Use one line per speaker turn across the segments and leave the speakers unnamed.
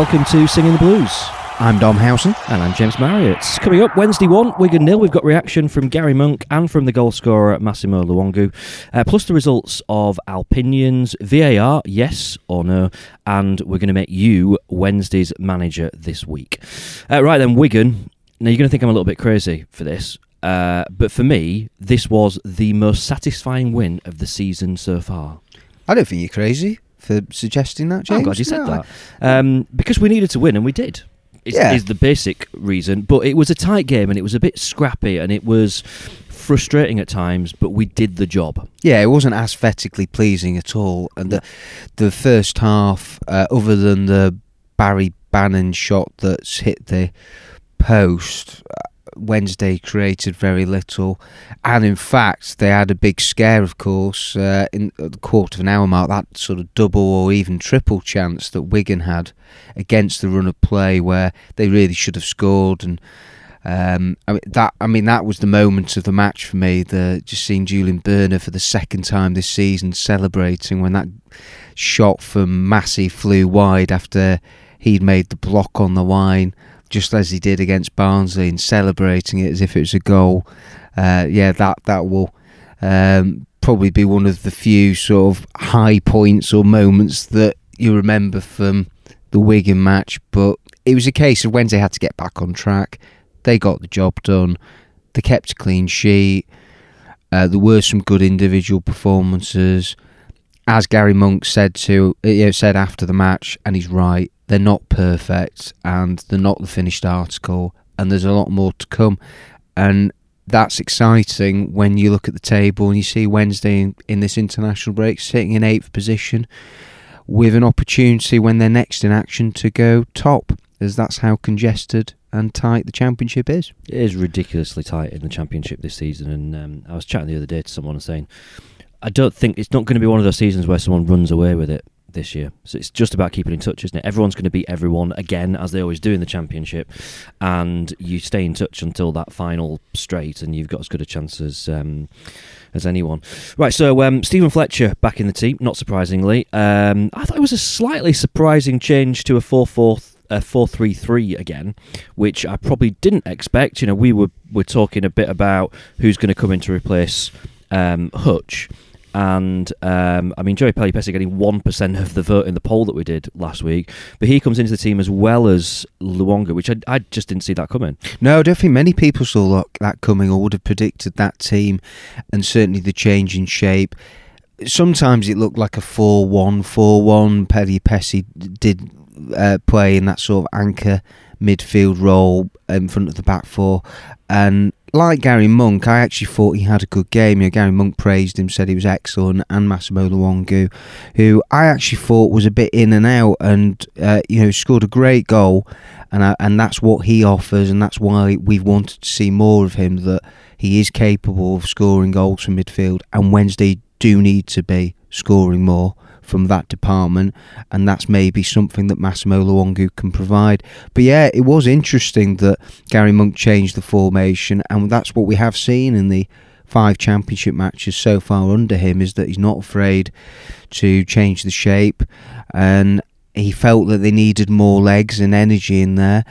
Welcome to Singing the Blues.
I'm Dom Howson.
And I'm James Marriott. Coming up Wednesday 1, Wigan nil. We've got reaction from Gary Monk and from the goal scorer Massimo Luongo, uh, plus the results of Alpinions, VAR, yes or no, and we're going to make you Wednesday's manager this week. Uh, right then, Wigan. Now you're going to think I'm a little bit crazy for this, uh, but for me, this was the most satisfying win of the season so far.
I don't think you're crazy for suggesting that, James.
I'm glad you said
No,
that. Um, because we needed to win, and we did. Is,
Yeah.
is the basic reason. But it was a tight game, and it was a bit scrappy, and it was frustrating at times. But we did the job.
Yeah, it wasn't aesthetically pleasing at all. And the the first half, uh, other than the Barry Bannon shot that's hit the post, Wednesday created very little. And in fact, they had a big scare, of course, uh, in the quarter of an hour mark. That sort of double or even triple chance that Wigan had against the run of play, where they really should have scored and. Um, I mean that. I mean that was the moment of the match for me. The just seeing Julian Börner for the second time this season celebrating when that shot from Massey flew wide after he'd made the block on the line, just as he did against Barnsley, and celebrating it as if it was a goal. Uh, yeah, that that will um, probably be one of the few sort of high points or moments that you remember from the Wigan match. But it was a case of Wednesday had to get back on track. They got the job done. They kept a clean sheet. Uh, there were some good individual performances, as Gary Monk said to you know, said after the match, and he's right. They're not perfect, and they're not the finished article, and there's a lot more to come, and that's exciting when you look at the table and you see Wednesday in, in this international break sitting in eighth position with an opportunity when they're next in action to go top, as that's how congested and tight the championship is.
It is ridiculously tight in the championship this season, and um, I was chatting the other day to someone saying, I don't think it's not going to be one of those seasons where someone runs away with it this year. So it's just about keeping in touch, isn't it? Everyone's going to beat everyone again, as they always do in the championship, and you stay in touch until that final straight, and you've got as good a chance as. Um, as anyone. Right, so um, Stephen Fletcher back in the team, not surprisingly. Um, I thought it was a slightly surprising change to a 4 4 a four three three again, which I probably didn't expect. You know, we were were talking a bit about who's going to come in to replace um, Hutch, and um, I mean Joey Pelupessy getting one percent of the vote in the poll that we did last week, but he comes into the team as well as Luongo, which I, I just didn't see that coming.
No, I don't think many people saw that- that coming or would have predicted that team, and certainly the change in shape. Sometimes it looked like a 4 1 4 1. Pelupessy did uh, play in that sort of anchor midfield role in front of the back four. And like Gary Monk, I actually thought he had a good game. You know, Gary Monk praised him, said he was excellent, and Massimo Luongo, who I actually thought was a bit in and out, and uh, you know scored a great goal, and I, and that's what he offers, and that's why we've wanted to see more of him. That he is capable of scoring goals from midfield, and Wednesday do need to be scoring more from that department, and that's maybe something that Massimo Luongo can provide. But yeah, it was interesting that Gary Monk changed the formation, and that's what we have seen in the five championship matches so far under him is that he's not afraid to change the shape, and he felt that they needed more legs and energy in there.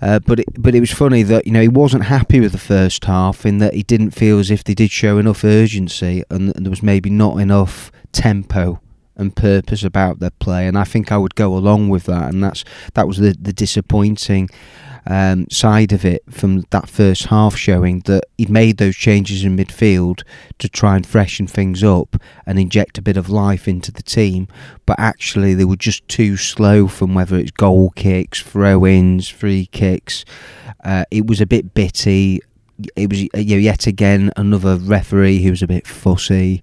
Uh, but it, but it was funny that you know he wasn't happy with the first half in that he didn't feel as if they did show enough urgency and, and there was maybe not enough tempo and purpose about their play and I think I would go along with that and that's that was the the disappointing um, side of it from that first half showing that he'd made those changes in midfield to try and freshen things up and inject a bit of life into the team but actually they were just too slow from whether it's goal kicks throw-ins free kicks. Uh, it was a bit bitty it was you know, yet again another referee who was a bit fussy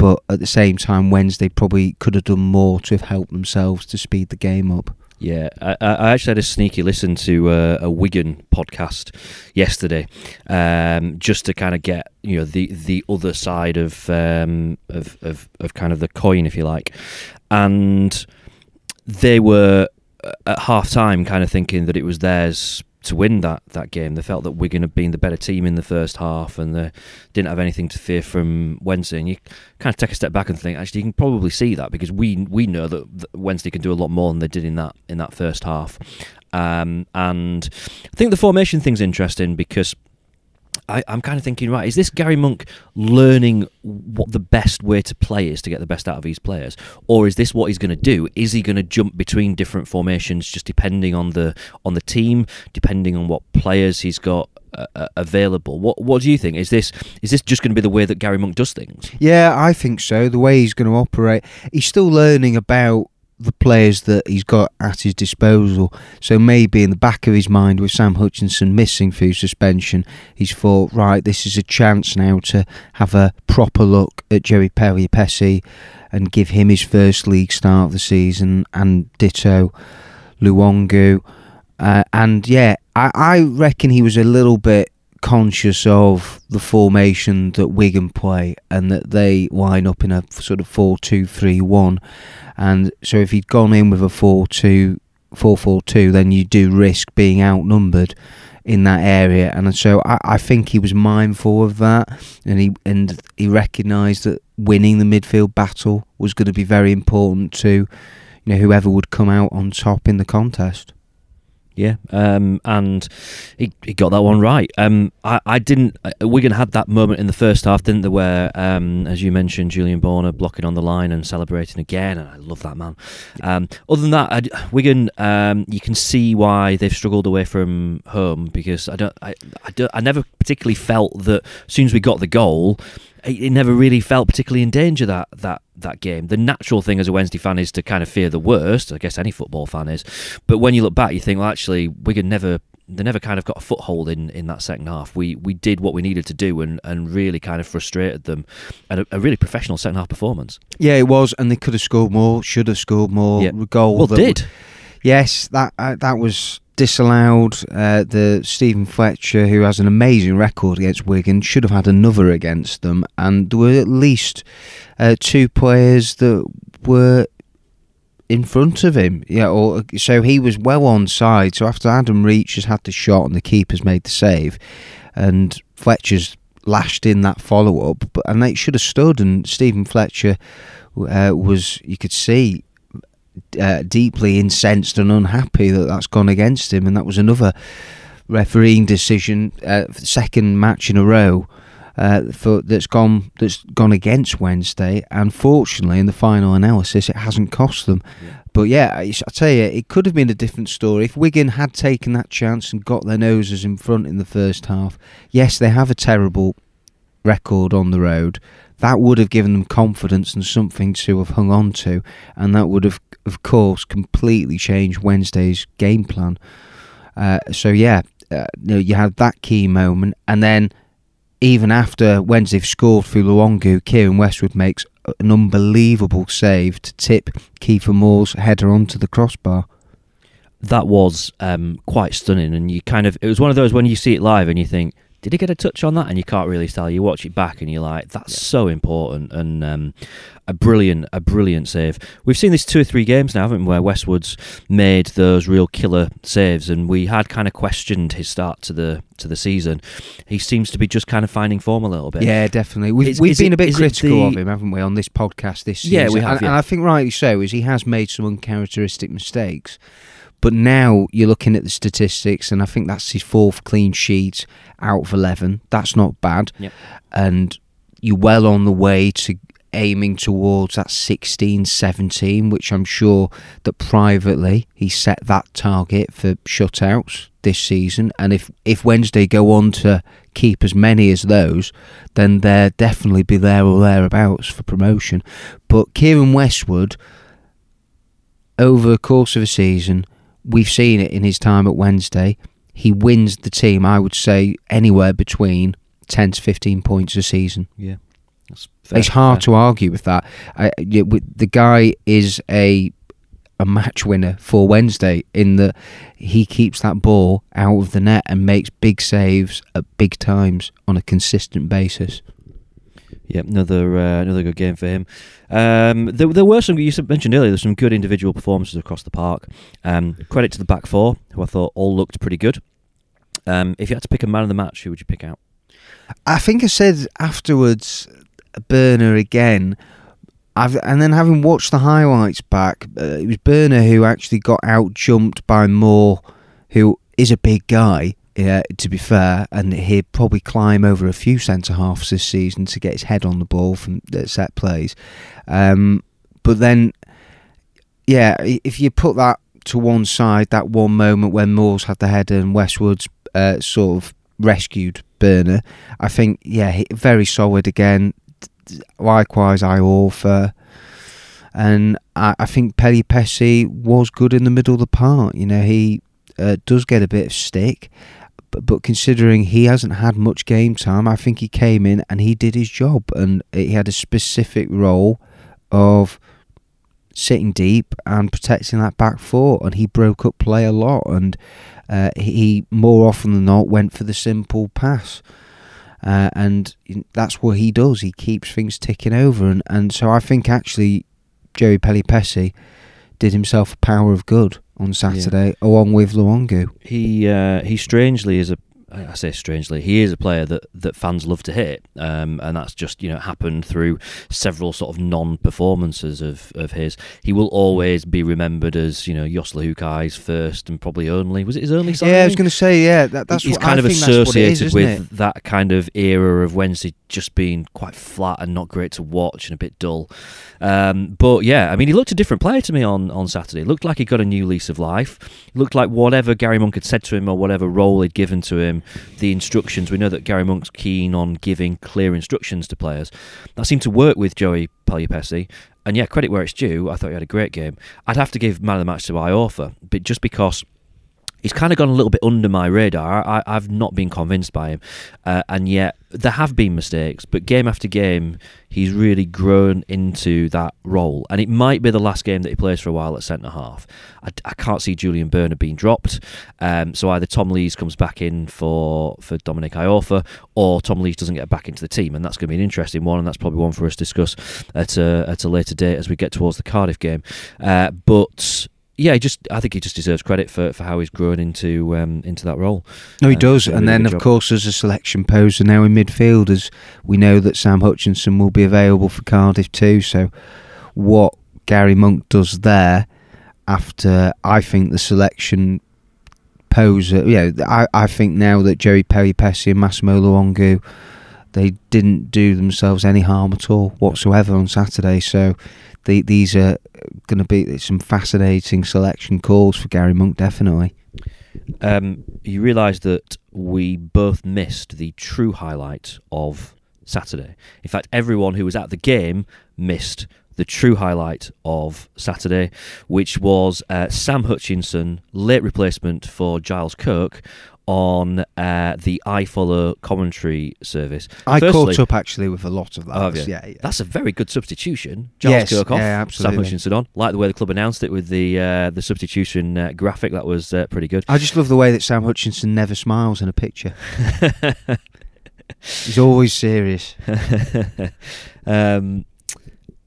but at the same time Wednesday probably could have done more to have helped themselves to speed the game up.
Yeah, I, I actually had a sneaky listen to uh, a Wigan podcast yesterday, um, just to kind of get you know the the other side of, um, of of of kind of the coin, if you like, and they were uh, at half time kind of thinking that it was theirs to win that, that game. They felt that Wigan had been the better team in the first half and they didn't have anything to fear from Wednesday. And you kind of take a step back and think, actually, you can probably see that because we we know that Wednesday can do a lot more than they did in that in that first half. Um, and I think the formation thing's interesting because I, am kind of thinking, right, is this Gary Monk learning what the best way to play is to get the best out of his players, or is this what he's going to do? Is he going to jump between different formations, just depending on the on the team, depending on what players he's got uh, uh available? What What do you think? Is this is this just going to be the way that Gary Monk does things?
Yeah, I think so. The way he's going to operate, he's still learning about the players that he's got at his disposal. So maybe in the back of his mind, with Sam Hutchinson missing through suspension, he's thought, right, this is a chance now to have a proper look at Joey Pelupessy and give him his first league start of the season, and ditto Luongo. Uh, and yeah, I, I reckon he was a little bit conscious of the formation that Wigan play and that they line up in a sort of 4 2 3 1 and so if he'd gone in with a 4 2 4 4 2, then you do risk being outnumbered in that area. And so I, I think he was mindful of that and he and he recognised that winning the midfield battle was going to be very important to you know whoever would come out on top in the contest.
Yeah, um, and he, he got that one right. Um, I, I didn't. Uh, Wigan had that moment in the first half, didn't they? Where, um, as you mentioned, Julian Borner blocking on the line and celebrating again, and I love that man. Um, other than that, I, Wigan, um, you can see why they've struggled away from home because I don't, I, I, don't, I never particularly felt that as soon as we got the goal, it never really felt particularly in danger that that that game. The natural thing as a Wednesday fan is to kind of fear the worst. I guess any football fan is. But when you look back, you think, well, actually, Wigan never they never kind of got a foothold in, in that second half. We we did what we needed to do and, and really kind of frustrated them. And a, a really professional second half performance.
Yeah, it was, and they could have scored more, should have scored more. Yeah. Goal.
Well, did.
yes, that uh, that was disallowed. Uh, the Stephen Fletcher, who has an amazing record against Wigan, should have had another against them, and there were at least uh, two players that were in front of him. Yeah, or so he was well on side. So after Adam Reach has had the shot and the keeper's made the save, and Fletcher's lashed in that follow up, but and they should have stood. And Stephen Fletcher uh, was, you could see, uh, deeply incensed and unhappy that that's gone against him, and that was another refereeing decision, uh, second match in a row. Uh, for that's gone that's gone against Wednesday. and fortunately, in the final analysis, it hasn't cost them. Yeah. But yeah, I, I tell you, it could have been a different story if Wigan had taken that chance and got their noses in front in the first half. Yes, they have a terrible record on the road, that would have given them confidence and something to have hung on to, and that would have, of course, completely changed Wednesday's game plan. Uh, so yeah, uh, you had that key moment, and then even after Wednesday scored through Luongo, Keiren Westwood makes an unbelievable save to tip Kiefer Moore's header onto the crossbar.
That was um, quite stunning, and you kind of it was one of those when you see it live and you think did he get a touch on that? And you can't really tell. You watch it back and you're like, that's yeah. so important and um, a brilliant, a brilliant save. We've seen this two or three games now, haven't we, where Westwood's made those real killer saves, and we had kind of questioned his start to the to the season. He seems to be just kind of finding form a little bit.
Yeah, definitely. We've, is, we've is been it, a bit critical the... of him, haven't we, on this podcast this season?
Yeah, we have.
And, yeah. and I think rightly so, is he has made some uncharacteristic mistakes. But now you're looking at the statistics, and I think that's his fourth clean sheet out of 11. That's not bad.
Yep.
And you're well on the way to aiming towards that 16 17 which i'm sure that privately he set that target for shutouts this season and if if wednesday go on to keep as many as those then they'll definitely be there or thereabouts for promotion but keiren westwood over the course of a season we've seen it in his time at Wednesday. He wins the team, I would say, anywhere between 10 to 15 points a season.
Yeah.
Fair, it's hard fair. to argue with that. I, the guy is a a match winner for Wednesday in that he keeps that ball out of the net and makes big saves at big times on a consistent basis.
Yeah, another uh, another good game for him. Um, there, there were some you mentioned earlier. There's some good individual performances across the park. Um, credit to the back four, who I thought all looked pretty good. Um, if you had to pick a man of the match, who would you pick out?
I think I said afterwards, Börner again. I've, and then having watched the highlights back, uh, it was Börner who actually got out jumped by Moore, who is a big guy. Yeah, to be fair, and he'd probably climb over a few centre halves this season to get his head on the ball from set plays. Um, but then, yeah, if you put that to one side, that one moment when Moore's had the header and Westwood's uh, sort of rescued Börner, I think, yeah, very solid again. Likewise, Iorfa. And I, I think Pelupessy was good in the middle of the park. You know, he uh, does get a bit of stick, but, but considering he hasn't had much game time, I think he came in and he did his job, and he had a specific role of sitting deep and protecting that back four, and he broke up play a lot, and uh, he more often than not went for the simple pass. Uh, and that's what he does. He keeps things ticking over, and, and so I think actually Joey Pelupessy did himself a power of good on Saturday, yeah. along with Luongo.
He uh, he strangely is a I say strangely, he is a player that, that fans love to hit, um, and that's just you know happened through several sort of non-performances of, of his. He will always be remembered as you know Jos Luhukay's first and probably only. Was it his only?
Signing? Yeah, I was going to say yeah. That, that's
he's
what,
kind
I
of associated
is,
with that kind of era of Wednesday just being quite flat and not great to watch and a bit dull. Um, but yeah, I mean, he looked a different player to me on, on Saturday. It looked like he got a new lease of life. It looked like whatever Gary Monk had said to him or whatever role he'd given to him, the instructions. We know that Gary Monk's keen on giving clear instructions to players. That seemed to work with Joey Pelupessy. And yeah, credit where it's due. I thought he had a great game. I'd have to give man of the match to Iorfa, but just because he's kind of gone a little bit under my radar. I, have not been convinced by him, uh, and yet there have been mistakes. But game after game, he's really grown into that role, and it might be the last game that he plays for a while at centre half. I, I, can't see Julian Börner being dropped, um, so either Tom Lees comes back in for for Dominic Iorfa, or Tom Lees doesn't get back into the team, and that's going to be an interesting one, and that's probably one for us to discuss at a, at a later date as we get towards the Cardiff game. Uh, but yeah, he just I think he just deserves credit for, for how he's grown into um, into that role.
No, he uh, does. And then of job. course as a selection poser now in midfield as we know that Sam Hutchinson will be available for Cardiff too. So what Gary Monk does there after I think the selection poser yeah, I, I think now that Joey Pelupessy and Massimo Luongo they didn't do themselves any harm at all whatsoever on Saturday. So the, these are going to be some fascinating selection calls for Gary Monk, definitely.
Um, you realise that we both missed the true highlight of Saturday. In fact, everyone who was at the game missed the true highlight of Saturday, which was uh, Sam Hutchinson, late replacement for Giles Kirk, on uh, the iFollow commentary service.
I Firstly, caught up actually with a lot of that.
Oh, yeah. yeah. That's a very good substitution. Giles yes, Kirkhoff, yeah, absolutely. Sam Hutchinson on. Like the way the club announced it with the uh, the substitution uh, graphic. That was uh, pretty good.
I just love the way that Sam Hutchinson never smiles in a picture. He's always serious.
um,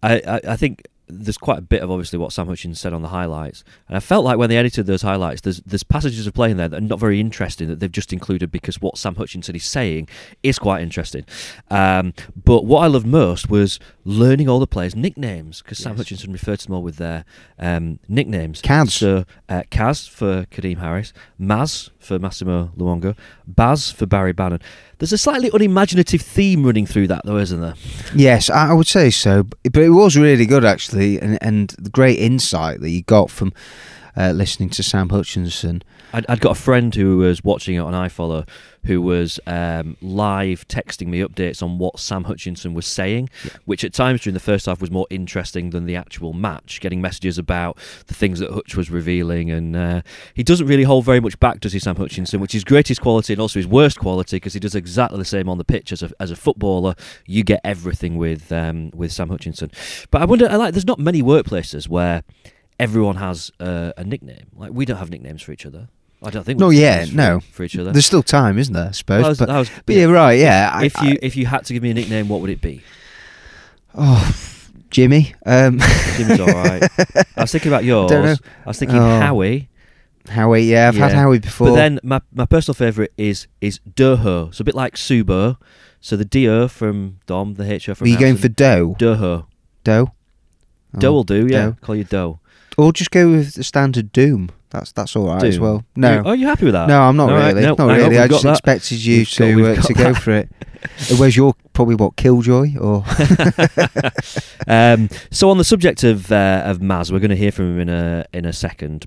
I, I, I think there's quite a bit of obviously what Sam Hutchins said on the highlights, and I felt like when they edited those highlights, there's there's passages of playing there that are not very interesting that they've just included because what Sam Hutchinson is saying is quite interesting. Um, but what I loved most was learning all the players' nicknames because yes. Sam Hutchinson referred to them all with their um, nicknames.
Kaz,
so uh, Kaz for Kadeem Harris, Maz for Massimo Luongo, Baz for Barry Bannon. There's a slightly unimaginative theme running through that, though, isn't there?
Yes, I would say so. But it was really good, actually, and, and the great insight that you got from uh, listening to Sam Hutchinson.
I'd, I'd, got a friend who was watching it on iFollow who was um, live texting me updates on what Sam Hutchinson was saying, yeah. which at times during the first half was more interesting than the actual match, getting messages about the things that Hutch was revealing. And uh, he doesn't really hold very much back, does he, Sam Hutchinson, which is greatest quality and also his worst quality because he does exactly the same on the pitch as a, as a footballer. You get everything with, um, with Sam Hutchinson. But I wonder, I like, there's not many workplaces where everyone has uh, a nickname. Like we don't have nicknames for each other. I don't think.
No, yeah,
for,
no.
For each other,
there's still time, isn't there? I suppose.
Was,
but,
was,
but yeah, right, yeah.
If, I, you if you had to give me a nickname, what would it be?
Oh, Jimmy. Um.
Jimmy's all right. I was thinking about yours. I, I was thinking oh. Howie,
Howie, yeah, I've had Howie before.
But then my, my personal favourite is is Doho. So a bit like Subo. So the DO from Dom, the HO from
Are you going for dough?
Doho.
Dough?
Doe
Oh.
will do, yeah.
Doe.
Call you Doe.
Or just go with the standard Doom. That's that's all right as well. No,
oh, you happy with that?
no, I'm not
right,
really.
no,
not really. I just
that.
expected you
We've
to
we've
uh,
got
to go
that.
for it. Uh, Where's your probably what Killjoy or
um, so on the subject of uh, of Maz, we're going to hear from him in a in a second.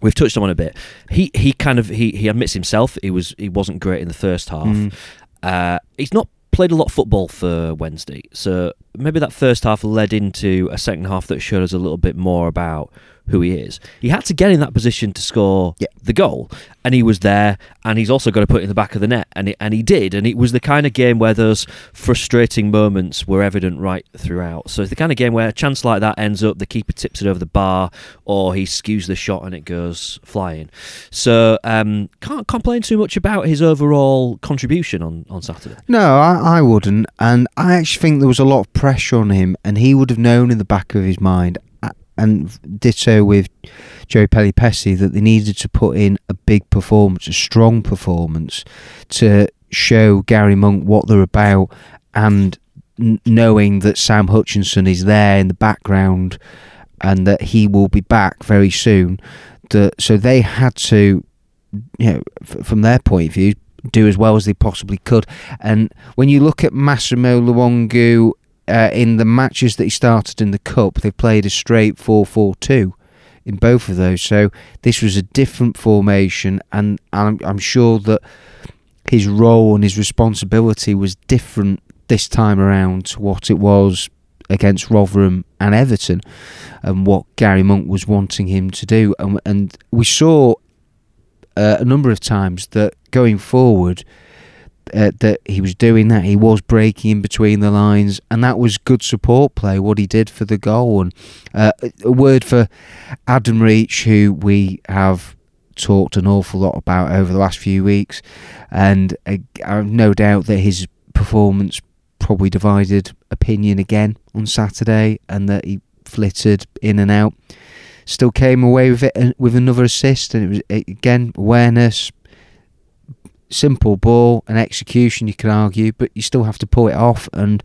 We've touched on it a bit. He he kind of he, he admits himself he was he wasn't great in the first half.
Mm.
Uh, he's not played a lot of football for Wednesday, so maybe that first half led into a second half that showed us a little bit more about who he is. He had to get in that position to score
Yeah.
the goal, and he was there, and he's also got to put it in the back of the net, and it, and he did, and it was the kind of game where those frustrating moments were evident right throughout. So it's the kind of game where a chance like that ends up the keeper tips it over the bar, or he skews the shot and it goes flying. So um, can't complain too much about his overall contribution on on Saturday.
No, I, I wouldn't. And I actually think there was a lot of pressure on him, and he would have known in the back of his mind, and ditto with Joe Pelupessy, that they needed to put in a big performance, a strong performance, to show Gary Monk what they're about, and n- knowing that Sam Hutchinson is there in the background, and that he will be back very soon. That so they had to, you know, f- from their point of view, do as well as they possibly could. And when you look at Massimo Luongo uh, in the matches that he started in the cup, they played a straight 4-4-2 in both of those. So this was a different formation, and I'm, I'm sure that his role and his responsibility was different this time around to what it was against Rotherham and Everton, and what Gary Monk was wanting him to do. And, and we saw uh, a number of times that going forward, uh, that he was doing that. He was breaking in between the lines, and that was good support play. What he did for the goal, and uh, a word for Adam Reach, who we have talked an awful lot about over the last few weeks, and uh, I've no doubt that his performance probably divided opinion again on Saturday, and that he flittered in and out. Still came away with it uh, with another assist, and it was uh, again awareness, simple ball and execution. You can argue, but you still have to pull it off, and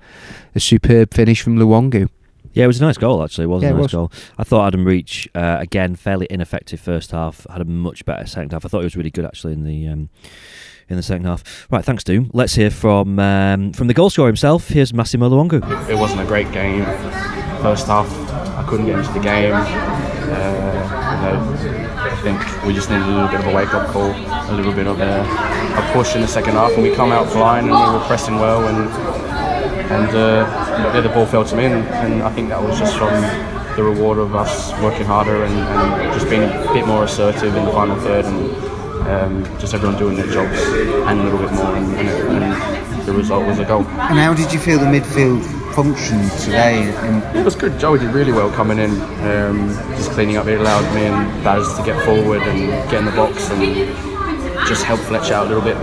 a superb finish from Luongo.
Yeah, it was a nice goal actually. It was
Yeah,
a
it
nice
was.
goal. I thought Adam Reach uh, again fairly ineffective first half. Had a much better second half. I thought he was really good actually in the um, in the second half. Right, thanks, Doom. Let's hear from um, from the goal scorer himself. Here's Massimo Luongo.
It wasn't a great game. First half, I couldn't get into the game. Uh, you know, I think we just needed a little bit of a wake-up call, a little bit of a, a push in the second half, and we come out flying and we were pressing well, and and uh, yeah, the ball fell to me, and, and I think that was just from the reward of us working harder and, and just being a bit more assertive in the final third, and um, just everyone doing their jobs and a little bit more, and, and, and the result was a goal.
And how did you feel the midfield functioned today?
It was good. Joey did really well coming in, um, just cleaning up. It allowed me and Baz to get forward and get in the box and just help Fletch out a little bit.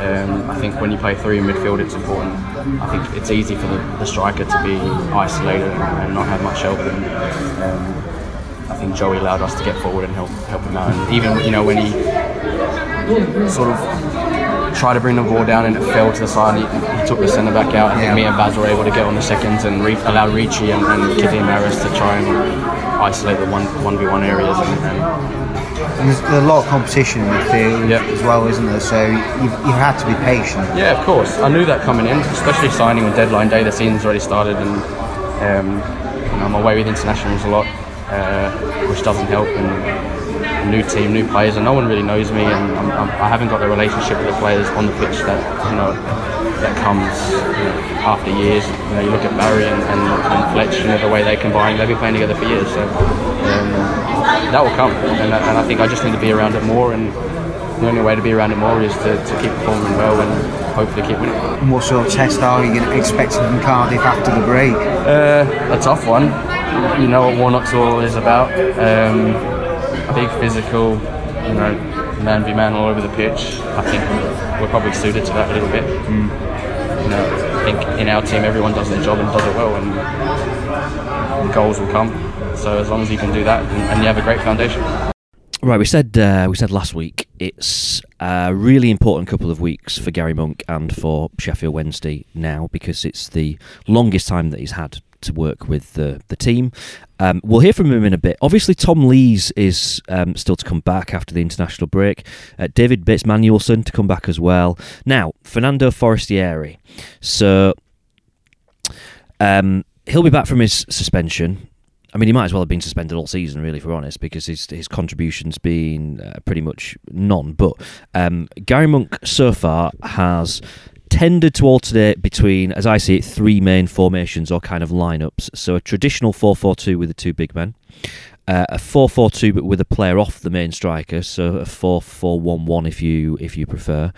Um, I think when you play three in midfield, it's important. I think it's easy for the, the striker to be isolated and not have much help. And, um, I think Joey allowed us to get forward and help help him out. And even you know when he sort of tried to bring the ball down and it fell to the side. He, he took the centre back out. I think
Yeah.
me and Baz were able to get on the seconds and re- allow Ricci and, and Kadeem Harris to try and isolate the one one v one areas. And, and
And there's a lot of competition in midfield
Yep.
as well, isn't there? So you've, you've had to be patient.
yeah, of course, I knew that coming in, especially signing on deadline day. The season's already started, and um, you know, I'm away with internationals a lot, uh, which doesn't help. And new team, new players, and no one really knows me, and I'm, I'm, I haven't got the relationship with the players on the pitch that you know that comes you know, after years. You know, you look at Barry and, and, and Fletch, you know, the way they combine, they've been playing together for years, so um, that will come, and, I- and I think I just need to be around it more, and the only way to be around it more is to, to keep performing well and hopefully keep winning.
And what sort of test are you expecting from Cardiff after the break?
Uh, a tough one. You know what Warnock's all is about. Um, big physical, you know, man v man all over the pitch. I think we're probably suited to that a little bit. You know, I think in our team everyone does their job and does it well, and goals will come. So as long as you can do that, and, and you have a great foundation.
Right, we said uh, we said last week it's a really important couple of weeks for Gary Monk and for Sheffield Wednesday now because it's the longest time that he's had to work with the the team. Um, we'll hear from him in a bit. Obviously, Tom Lees is um, still to come back after the international break. Uh, David Bates Manuelson to come back as well. Now, Fernando Forestieri. So um, he'll be back from his suspension. I mean, he might as well have been suspended all season, really, if we're honest, because his his contribution's been uh, pretty much none. But um, Gary Monk so far has tended to alternate between, as I see it, three main formations or kind of lineups. So a traditional 4 4 2 with the two big men, uh, a 4 4 2 but with a player off the main striker, so a 4 4 1 1 if you if you prefer,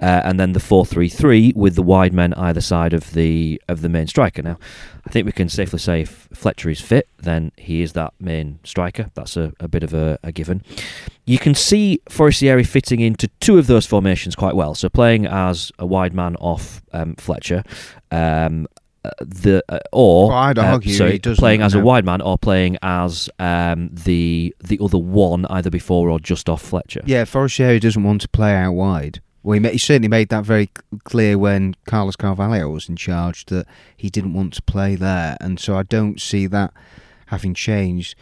uh, and then the 4 3 3 with the wide men either side of the of the main striker. Now, I think we can safely say if Fletcher is fit, then he is that main striker. That's a, a bit of a, a given. You can see Forestieri fitting into two of those formations quite well. So playing as a wide man off um, Fletcher, um, the uh, or
Well, I'd
uh,
argue
sorry,
he doesn't
playing as a wide man or playing as um, the the other one either before or just off Fletcher.
Yeah, Forestieri doesn't want to play out wide. Well, he, he certainly made that very clear when Carlos Carvalhal was in charge that he didn't want to play there, and so I don't see that having changed.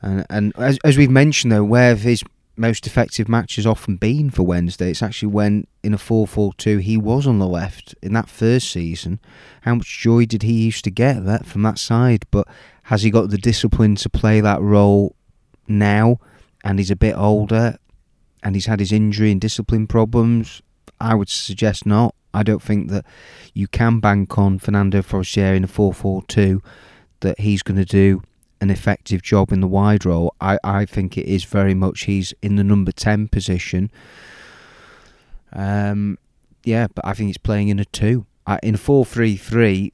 And, and as, as we've mentioned, though, where his most effective matches often been for Wednesday? It's actually when in a 4 4 2 he was on the left in that first season. How much joy did he used to get that from that side? But has he got the discipline to play that role now? And he's a bit older and he's had his injury and discipline problems. I would suggest not. I don't think that you can bank on Fernando Forestieri in a 4 4 2 that he's going to do an effective job in the wide role. I, I think it is very much he's in the number 10 position. Um, yeah, but I think he's playing in a 2. I, in 4 3 3,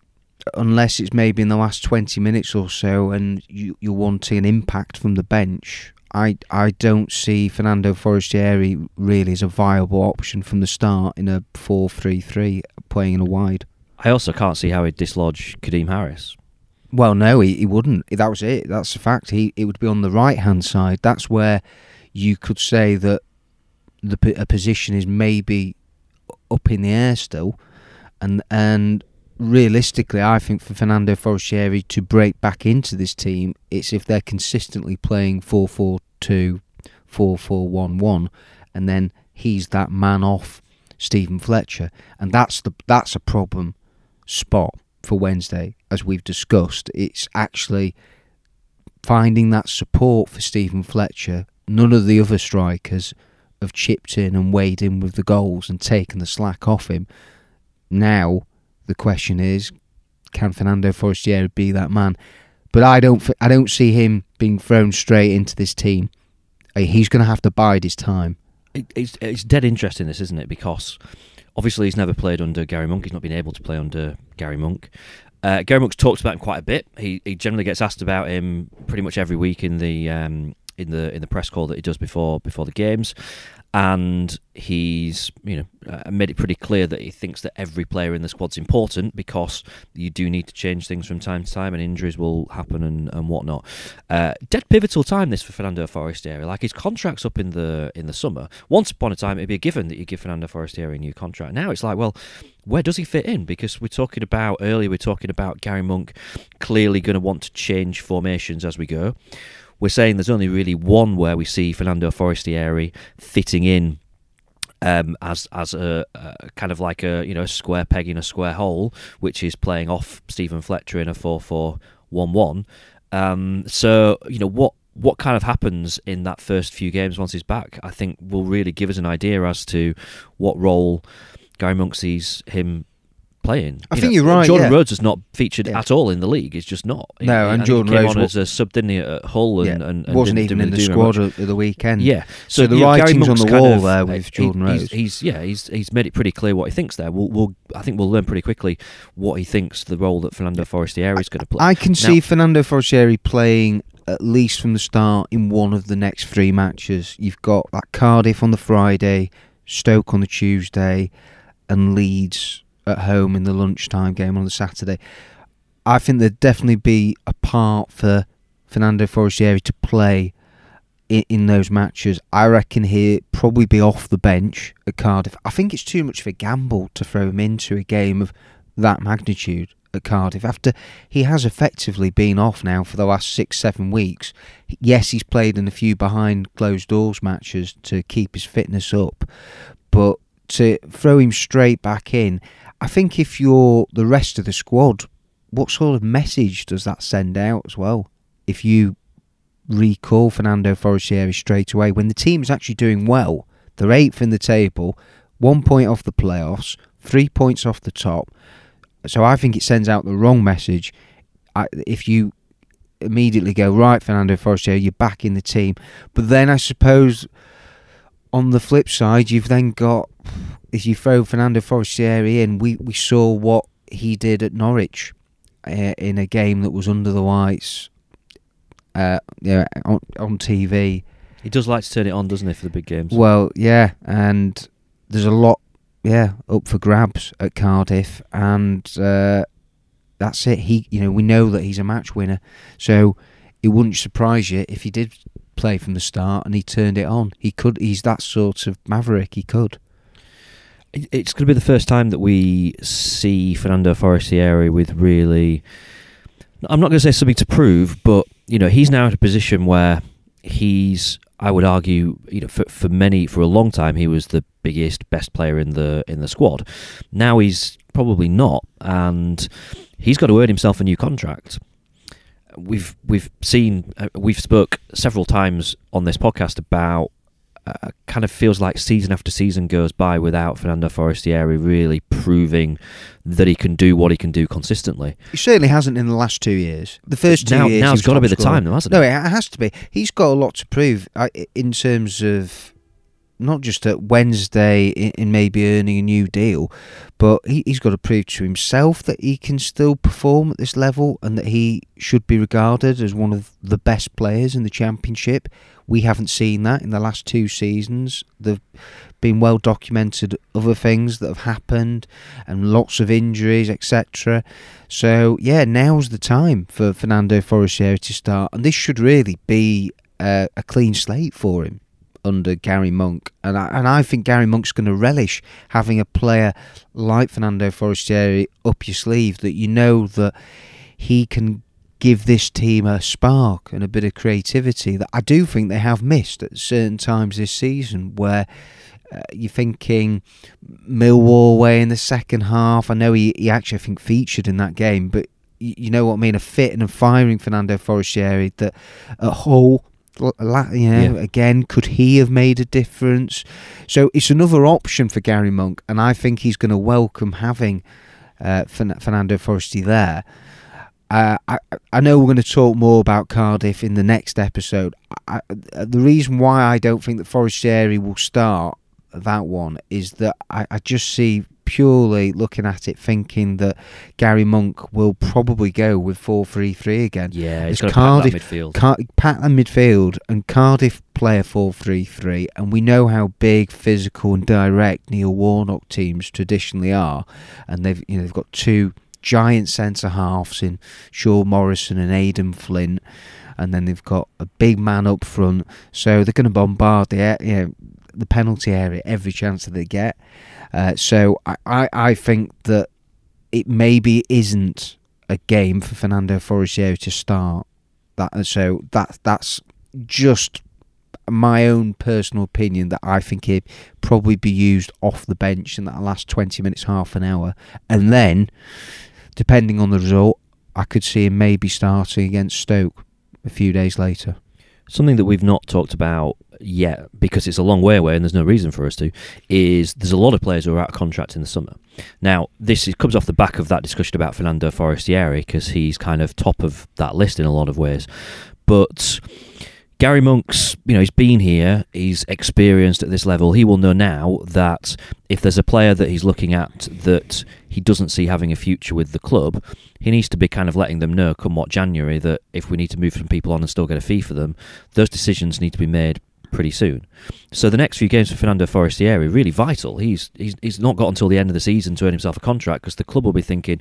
unless it's maybe in the last 20 minutes or so and you, you're wanting an impact from the bench, I, I don't see Fernando Forestieri really as a viable option from the start in a 4 3 3 playing in a wide.
I also can't see how he'd dislodge Kadeem Harris.
Well, no, he, he wouldn't. That was it. That's the fact. He it would be on the right hand side. That's where you could say that the a position is maybe up in the air still, and and realistically, I think for Fernando Forestieri to break back into this team, it's if they're consistently playing 4-4-2, 4-4-1-1, and then he's that man off Stephen Fletcher, and that's the that's a problem spot for Wednesday, as we've discussed. It's actually finding that support for Stephen Fletcher. None of the other strikers have chipped in and weighed in with the goals and taken the slack off him. Now the question is, can Fernando Forestieri be that man? But I don't. I don't see him being thrown straight into this team. Uh, He's going to have to bide his time.
It's, it's dead interesting, this, isn't it? Because obviously he's never played under Gary Monk. He's not been able to play under Gary Monk. Uh, Gary Monk's talked about him quite a bit. He he generally gets asked about him pretty much every week in the um, in the in the press call that he does before before the games, and he's you know uh, made it pretty clear that he thinks that every player in the squad's important because you do need to change things from time to time, and injuries will happen and, and whatnot. Uh, dead pivotal time this for Fernando Forestieri. Like his contract's up in the in the summer. Once upon a time, it'd be a given that you give Fernando Forestieri a new contract. Now it's like, well, where does he fit in? Because we're talking about earlier, we're talking about Gary Monk clearly going to want to change formations as we go. We're saying there's only really one where we see Fernando Forestieri fitting in um, as as a, a kind of like a you know a square peg in a square hole, which is playing off Stephen Fletcher in a four four one one. Um, so you know what what kind of happens in that first few games once he's back, I think will really give us an idea as to what role Gary Monk sees him playing.
I
You
think
know,
you're right,
Jordan
yeah.
Rhodes has not featured
Yeah.
at all in the league. It's just not.
No, and Jordan
he came
Rhodes
on
wa-
as a sub, didn't he, at Hull and,
Yeah,
and, and
wasn't even in the
do very much.
squad at the weekend.
Yeah,
So the
you know,
writing's on the wall
of-
there with uh,
he-
Jordan
he's,
Rhodes.
He's yeah, he's he's made it pretty clear what he thinks there. We'll, we'll I think we'll learn pretty quickly what he thinks the role that Fernando Forestieri is going to play.
I can
Now-
see Fernando Forestieri playing at least from the start in one of the next three matches. You've got that Cardiff on the Friday, Stoke on the Tuesday, and Leeds at home in the lunchtime game on the Saturday. I think there'd definitely be a part for Fernando Forestieri to play in, in those matches. I reckon he'll probably be off the bench at Cardiff. I think it's too much of a gamble to throw him into a game of that magnitude at Cardiff after he has effectively been off now for the last six, seven weeks. Yes, he's played in a few behind closed doors matches to keep his fitness up, but to throw him straight back in, I think if you're the rest of the squad, what sort of message does that send out as well? If you recall Fernando Forestieri straight away when the team is actually doing well, they're eighth in the table, one point off the playoffs, three points off the top. So I think it sends out the wrong message. If you immediately go right, Fernando Forestieri, you're back in the team. But then I suppose on the flip side, you've then got if you throw Fernando Forestieri in, we we saw what he did at Norwich uh, in a game that was under the lights, uh, yeah, on, on TV.
He does like to turn it on, doesn't he, for the big games?
Well, yeah, and there's a lot, yeah, up for grabs at Cardiff, and uh, that's it. He, you know, we know that he's a match winner, so it wouldn't surprise you if he did play from the start and he turned it on. He could. He's that sort of maverick. He could.
It's going to be the first time that we see Fernando Forestieri with really. I'm not going to say something to prove, but you know he's now in a position where he's. I would argue, you know, for, for many for a long time he was the biggest, best player in the in the squad. Now he's probably not, and he's got to earn himself a new contract we've we've seen uh, we've spoke several times on this podcast about uh, kind of feels like season after season goes by without Fernando Forestieri really proving that he can do what he can do consistently.
He certainly hasn't in the last two years. The first two
now,
years,
now's got to be the time, though, hasn't
no,
it?
No, it has to be. He's got a lot to prove uh, in terms of not just at Wednesday in, maybe earning a new deal, but he, has got to prove to himself that he can still perform at this level and that he should be regarded as one of the best players in the championship. We haven't seen that in the last two seasons. There've been well documented other things that have happened and lots of injuries, etc. So yeah, now's the time for Fernando Forestieri to start, and this should really be a clean slate for him under Gary Monk, and I, and I think Gary Monk's going to relish having a player like Fernando Forestieri up your sleeve that you know that he can give this team a spark and a bit of creativity that I do think they have missed at certain times this season where. Uh, you're thinking Millwall way in the second half. I know he, he actually I think featured in that game, but you, know what I mean. A fit and a firing Fernando Forestieri that at Hull you know, yeah. again, could he have made a difference? So it's another option for Gary Monk, and I think he's going to welcome having uh, Fernando Forestieri there. Uh, I, I know we're going to talk more about Cardiff in the next episode. I, the reason why I don't think that Forestieri will start that one is that I, I just see purely looking at it, thinking that Gary Monk will probably go with four three three again.
Yeah, he's got Cardiff midfield.
Car- pat midfield, and Cardiff play a four three three, and we know how big, physical, and direct Neil Warnock teams traditionally are, and they've you know they've got two giant centre halves in Sean Morrison and Aden Flint. And then they've got a big man up front, so they're going to bombard the you know, the penalty area every chance that they get. Uh, so I, I, I think that it maybe isn't a game for Fernando Forestieri to start. That so that that's just my own personal opinion that I think he'd probably be used off the bench in that last twenty minutes, half an hour, and then depending on the result, I could see him maybe starting against Stoke a few days later.
Something that we've not talked about yet, because it's a long way away and there's no reason for us to, is there's a lot of players who are out of contract in the summer. Now, this is, comes off the back of that discussion about Fernando Forestieri, because he's kind of top of that list in a lot of ways. But Gary Monk's, you know, he's been here, he's experienced at this level. He will know now that if there's a player that he's looking at that he doesn't see having a future with the club, he needs to be kind of letting them know come what January that if we need to move some people on and still get a fee for them, those decisions need to be made pretty soon. So the next few games for Fernando Forestieri are really vital. He's he's, he's not got until the end of the season to earn himself a contract because the club will be thinking,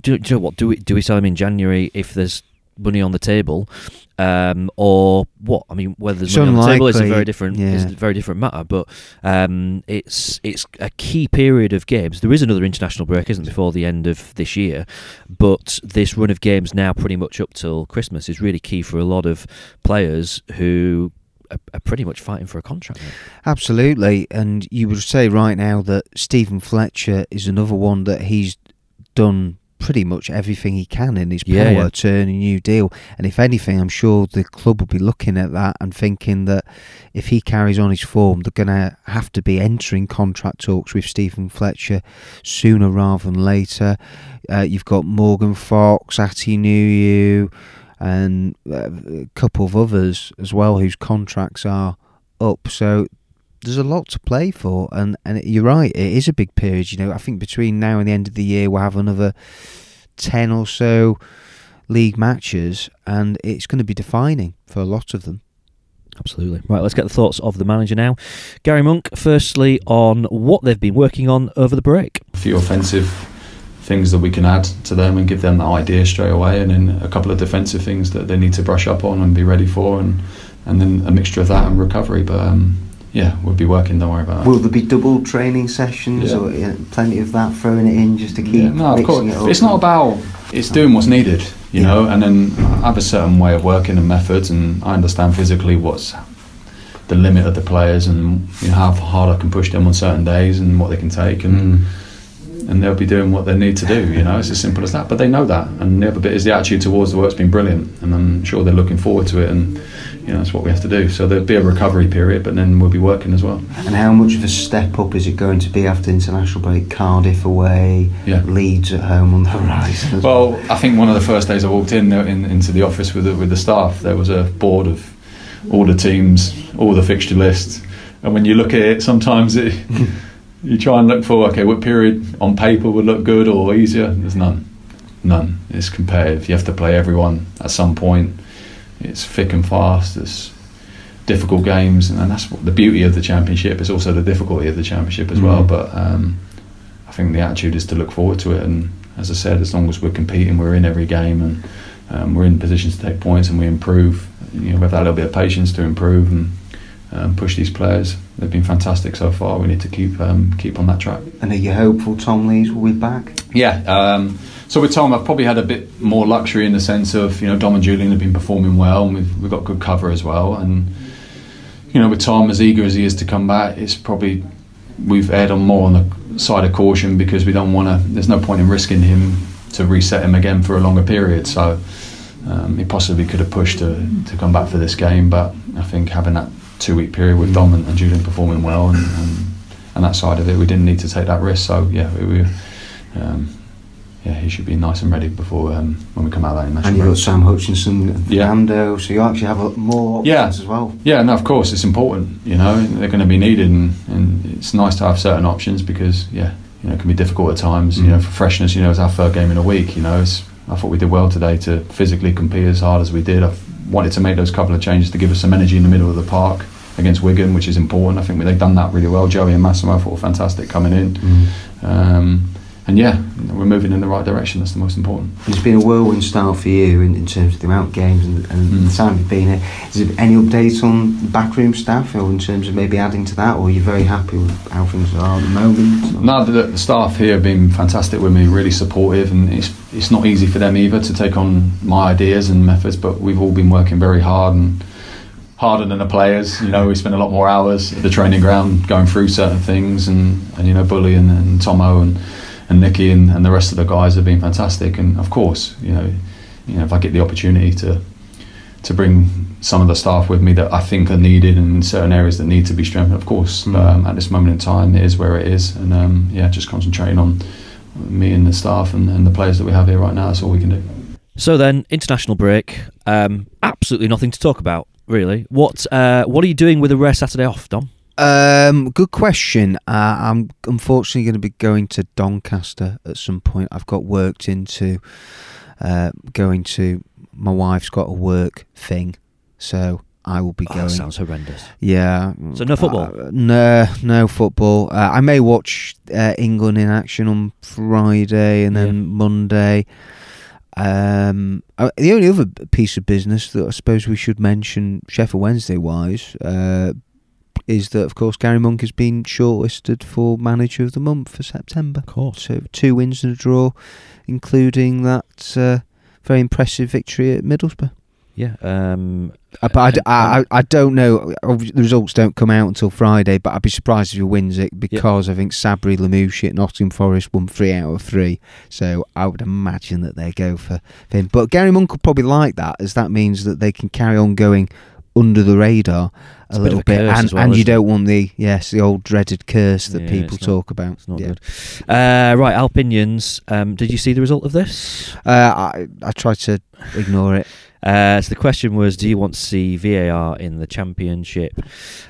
do, do you know what? Do we do we sell him in January if there's money on the table, um, or what? I mean, whether there's
It's
money on the table is a very different is a very different matter. But um, it's it's a key period of games. There is another international break, isn't before the end of this year, but this run of games now, pretty much up till Christmas, is really key for a lot of players who. Are, pretty much fighting for a contract.
Absolutely, and you would say right now that Stephen Fletcher is another one that he's done pretty much everything he can in his power
Yeah, yeah.
to earn a new deal. And if anything, I'm sure the club will be looking at that and thinking that if he carries on his form, they're going to have to be entering contract talks with Stephen Fletcher sooner rather than later. Uh, you've got Morgan Fox, Atdhe Nuhiu, and uh, a couple of others as well whose contracts are up. So there's a lot to play for, and and you're right, it is a big period. You know, I think between now and the end of the year we'll have another ten or so league matches, and it's going to be defining for a lot of them.
Absolutely. Right, let's get the thoughts of the manager now. Gary Monk, firstly, on what they've been working on over the break.
a few offensive things that we can add to them and give them that idea straight away, and then a couple of defensive things that they need to brush up on and be ready for, and and then a mixture of that and recovery. But um, yeah, we'll be working. Don't worry about that.
Will there be double training sessions
Yeah.
or uh, plenty of that throwing it in just to keep
Yeah, no, of course.
it up?
It's not about it's doing what's needed, you
Yeah.
know, and then I have a certain way of working and methods, and I understand physically what's the limit of the players and you know, how hard I can push them on certain days and what they can take, and and they'll be doing what they need to do. You know, it's as simple as that. But they know that, and the other bit is the attitude towards the work's been brilliant, and I'm sure they're looking forward to it, and you know that's what we have to do. So there'll be a recovery period, but then we'll be working as well.
And how much of a step up is it going to be after international break? Cardiff away,
Yeah.
Leeds at home on the horizon.
Well, I think one of the first days I walked in, uh, in into the office with the, with the staff, there was a board of all the teams, all the fixture lists, and when you look at it, sometimes it, you try and look for okay, what period on paper would look good or easier. There's none, none. It's competitive. You have to play everyone at some point. It's thick and fast. It's difficult games, and that's what the beauty of the championship. It's also the difficulty of the championship as well.
Mm.
But um, I think the attitude is to look forward to it, and as I said, as long as we're competing, we're in every game, and um, we're in positions to take points, and we improve. You know, we have that little bit of patience to improve and um, push these players. They've been fantastic so far. We need to keep um, keep on that track.
and are you hopeful Tom Lees will be back?
Yeah. Um, so with Tom, I've probably had a bit more luxury in the sense of you know Dom and Julian have been performing well, and we've we've got good cover as well. And you know with Tom as eager as he is to come back, it's probably we've erred on more on the side of caution because we don't want to. There's no point in risking him to reset him again for a longer period. So um, he possibly could have pushed to to come back for this game, but I think having that two week period with Dom and, and Julian performing well and, and and that side of it, we didn't need to take that risk. So yeah, we. we um, yeah, he should be nice and ready before um, when we come out of that
And you've got. Sam Hutchinson, and
Yeah.
Fernando, so you actually have a, more options
Yeah.
as well.
Yeah, no, of course, it's important. You know, they're going to be needed, and, and it's nice to have certain options because, yeah, you know, it can be difficult at times. You know, for freshness, you know, it's our third game in a week. You know, it's, I thought we did well today to physically compete as hard as we did. I wanted to make those couple of changes to give us some energy in the middle of the park against Wigan, which is important. I think they've done that really well. Joey and Massimo I thought were fantastic coming in. Um, and yeah, we're moving in the right direction. That's the most important.
It's been a whirlwind start for you in, in terms of the amount of games and, and
Mm.
the time you've been here. Is there any updates on backroom staff or in terms of maybe adding to that, or you're very happy with how things are at the moment?
No, the, the staff here have been fantastic with me, really supportive, and it's it's not easy for them either to take on my ideas and methods. But we've all been working very hard and harder than the players. You know, we spend a lot more hours at the training ground going through certain things, and, and you know, Bully and, and Tomo and and Nicky and, and the rest of the guys have been fantastic. And of course, you know, you know, if I get the opportunity to to bring some of the staff with me that I think are needed in certain areas that need to be strengthened. Of course,
Mm.
um, at this moment in time, it is where it is, and um, yeah, just concentrating on me and the staff and, and the players that we have here right now. That's all we can do.
So then, international break. Um, absolutely nothing to talk about, really. What uh, What are you doing with the rare Saturday off, Dom?
Um, good question. Uh, I'm unfortunately going to be going to Doncaster at some point. I've got worked into uh, going to. My wife's got a work thing, so I will be
Oh,
going.
that sounds horrendous.
Yeah.
So no football?
Uh, no, no football. Uh, I may watch uh, England in action on Friday and then
Yeah.
Monday. Um, uh, the only other piece of business that I suppose we should mention, Sheffield Wednesday wise, uh, is that of course Gary Monk has been shortlisted for Manager of the Month for September.
Of course.
So two wins and a draw, including that uh, very impressive victory at Middlesbrough.
Yeah. Um,
Uh, but I d- I, I, don't know. The results don't come out until Friday, but I'd be surprised if he wins it because I think Sabri Lamouchi at Nottingham Forest won three out of three. So I would imagine that they go for for him. But Gary Monk will probably like that, as that means that they can carry on going under the radar
It's
a
bit
little
a
bit, and,
well,
and you
it?
don't want the yes the old dreaded curse that
Yeah,
people
it's not-
talk about.
It's not
Yeah.
good. Uh, right, Owlpinions. Um, did you see the result of this?
Uh, I I try to ignore it.
Uh, so the question was, do you want to see VAR in the championship?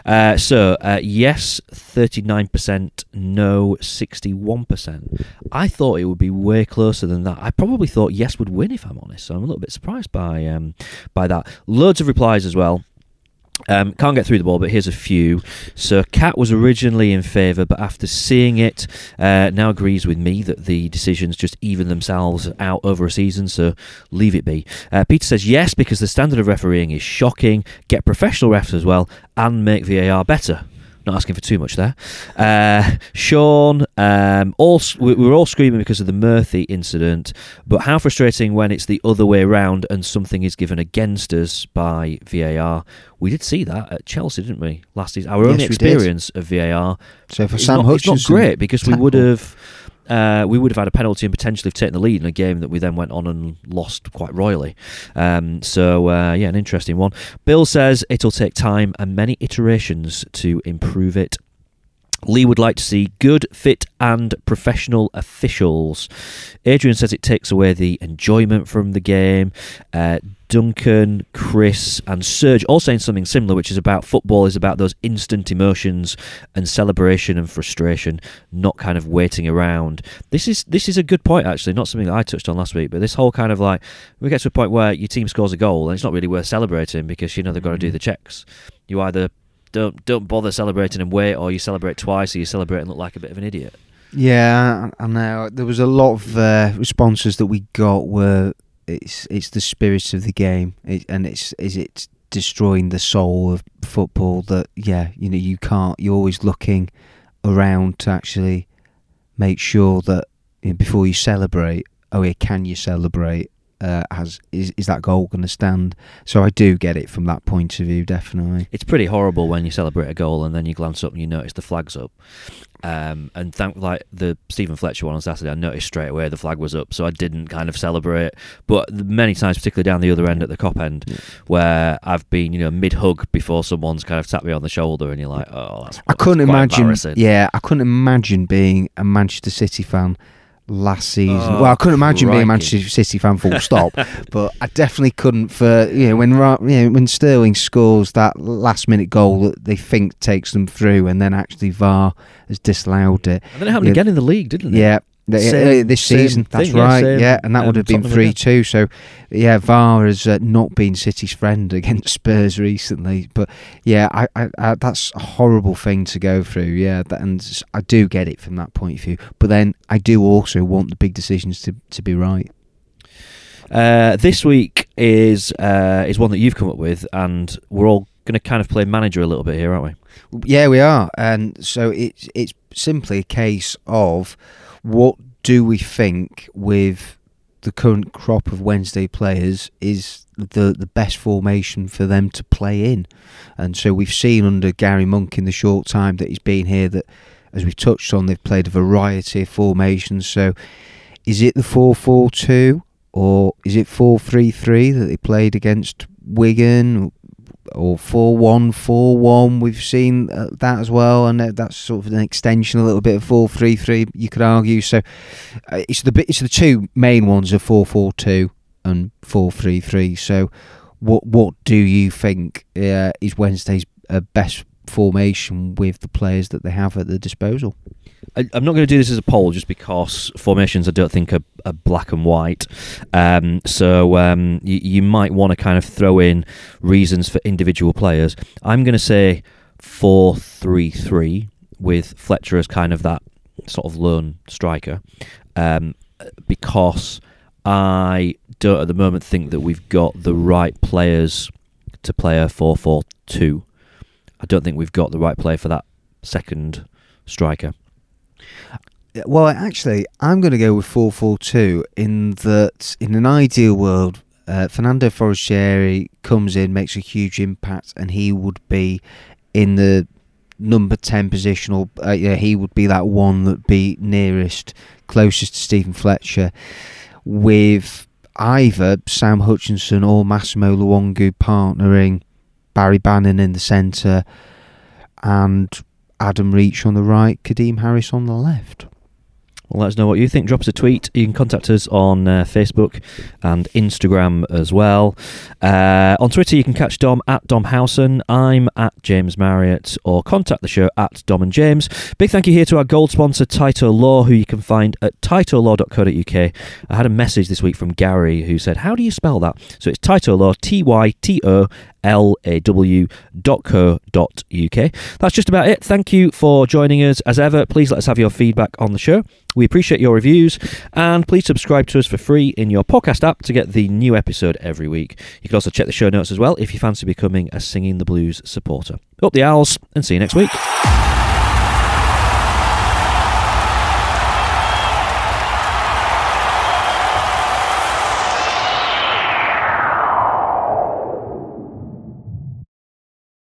Uh, so uh, yes, thirty nine percent. No, sixty one percent. I thought it would be way closer than that. I probably thought yes would win if I'm honest. So I'm a little bit surprised by um, by that. Loads of replies as well. Um, can't get through the ball, but here's a few. So, Cat was originally in favour, but after seeing it, uh, now agrees with me that the decisions just even themselves out over a season. So, leave it be. Uh, Peter says yes because the standard of refereeing is shocking. Get professional refs as well, and make VAR better. Not asking for too much there. Uh, Sean, um, all we we were all screaming because of the Murphy incident, but how frustrating when it's the other way around and something is given against us by VAR. We did see that at Chelsea, didn't we? Last season, our
Yes,
only
did.
experience of VAR.
So for Sam
not,
Hutchinson,
it's not great because we would have. Uh, we would have had a penalty and potentially have taken the lead in a game that we then went on and lost quite royally. Um, so uh, yeah, an interesting one. Bill says it'll take time and many iterations to improve it. Lee would like to see good, fit, and professional officials. Adrian says it takes away the enjoyment from the game. Uh, Duncan, Chris, and Serge all saying something similar, which is about football is about those instant emotions and celebration and frustration, not kind of waiting around. This is this is a good point actually, not something that I touched on last week, but this whole kind of like we get to a point where your team scores a goal and it's not really worth celebrating because you know they've got to do the checks. You either don't don't bother celebrating and wait, or you celebrate twice, or you celebrate and look like a bit of an idiot.
Yeah, I know. There was a lot of uh, responses that we got were it's it's the spirit of the game, it, and it's is it destroying the soul of football. That yeah, you know you can't. You're always looking around to actually make sure that you know, before you celebrate. Oh yeah, can you celebrate? Uh, has is is that goal going to stand? So I do get it from that point of view, definitely.
It's pretty horrible when you celebrate a goal and then you glance up and you notice the flag's up. Um, and thank like the Stephen Fletcher one on Saturday, I noticed straight away the flag was up, so I didn't kind of celebrate. But many times, particularly down the other end at the Kop end, where I've been, you know, mid hug before someone's kind of tapped me on the shoulder, and you're like, oh, that's.
I couldn't
that's
imagine. Yeah, I couldn't imagine being a Manchester City fan last season.
Oh,
well, I couldn't imagine being a. Manchester City fan full stop, but I definitely couldn't for you know when you know, when Sterling scores that last minute goal that they think takes them through, and then actually VAR has disallowed it.
And then it happened
Yeah.
again in the league, didn't it?
Yeah. The-
Same-
uh, this season, that's
thing, yeah,
right.
same,
yeah, and that
um,
would have been three
again.
two. So, yeah, VAR has uh, not been City's friend against Spurs recently. But yeah, I, I, I, that's a horrible thing to go through. Yeah, that, and I do get it from that point of view. But then I do also want the big decisions to to be right.
Uh, this week is uh, is one that you've come up with, and we're all going to kind of play manager a little bit here, aren't we?
Yeah, we are, and so it's it's simply a case of what do we think with the current crop of Wednesday players is the the best formation for them to play in, and so we've seen under Gary Monk in the short time that he's been here that, as we've touched on, they've played a variety of formations. So, is it the four four two or is it four three three that they played against Wigan? Or 4 1 4 1 we've seen uh, that as well and that's sort of an extension a little bit of 4 3 3 you could argue. So uh, it's the it's the two main ones of 4 4 2 and 4 3 3 so what what do you think uh, is Wednesday's uh, best formation with the players that they have at their disposal
I, I'm not going to do this as a poll just because formations I don't think are, are black and white. Um, so um, you, you might want to kind of throw in reasons for individual players. I'm going to say four three three with Fletcher as kind of that sort of lone striker um, because I don't at the moment think that we've got the right players to play a 4 4 2. I don't think we've got the right player for that second striker.
Well, actually, I'm going to go with 4 4 2 in that, in an ideal world, uh, Fernando Forestieri comes in, makes a huge impact, and he would be in the number 10 position, or uh, yeah, he would be that one that be nearest, closest to Stephen Fletcher, with either Sam Hutchinson or Massimo Luongo partnering Barry Bannan in the centre and Adam Reach on the right, Kadeem Harris on the left.
Well, let us know what you think. Drop us a tweet. You can contact us on uh, Facebook and Instagram as well. Uh, on Twitter, you can catch Dom at Dom Howson. I'm at James Marriott, or contact the show at Dom and James. Big thank you here to our gold sponsor, Tyto Law, who you can find at tytolaw.co.uk. I had a message this week from Gary who said, How do you spell that? So it's Tyto Law, T Y T O law.co.uk. That's just about it. Thank you for joining us. As ever, please let us have your feedback on the show. We appreciate your reviews and please subscribe to us for free in your podcast app to get the new episode every week. You can also check the show notes as well if you fancy becoming a Singing the Blues supporter. Up the owls and see you next week.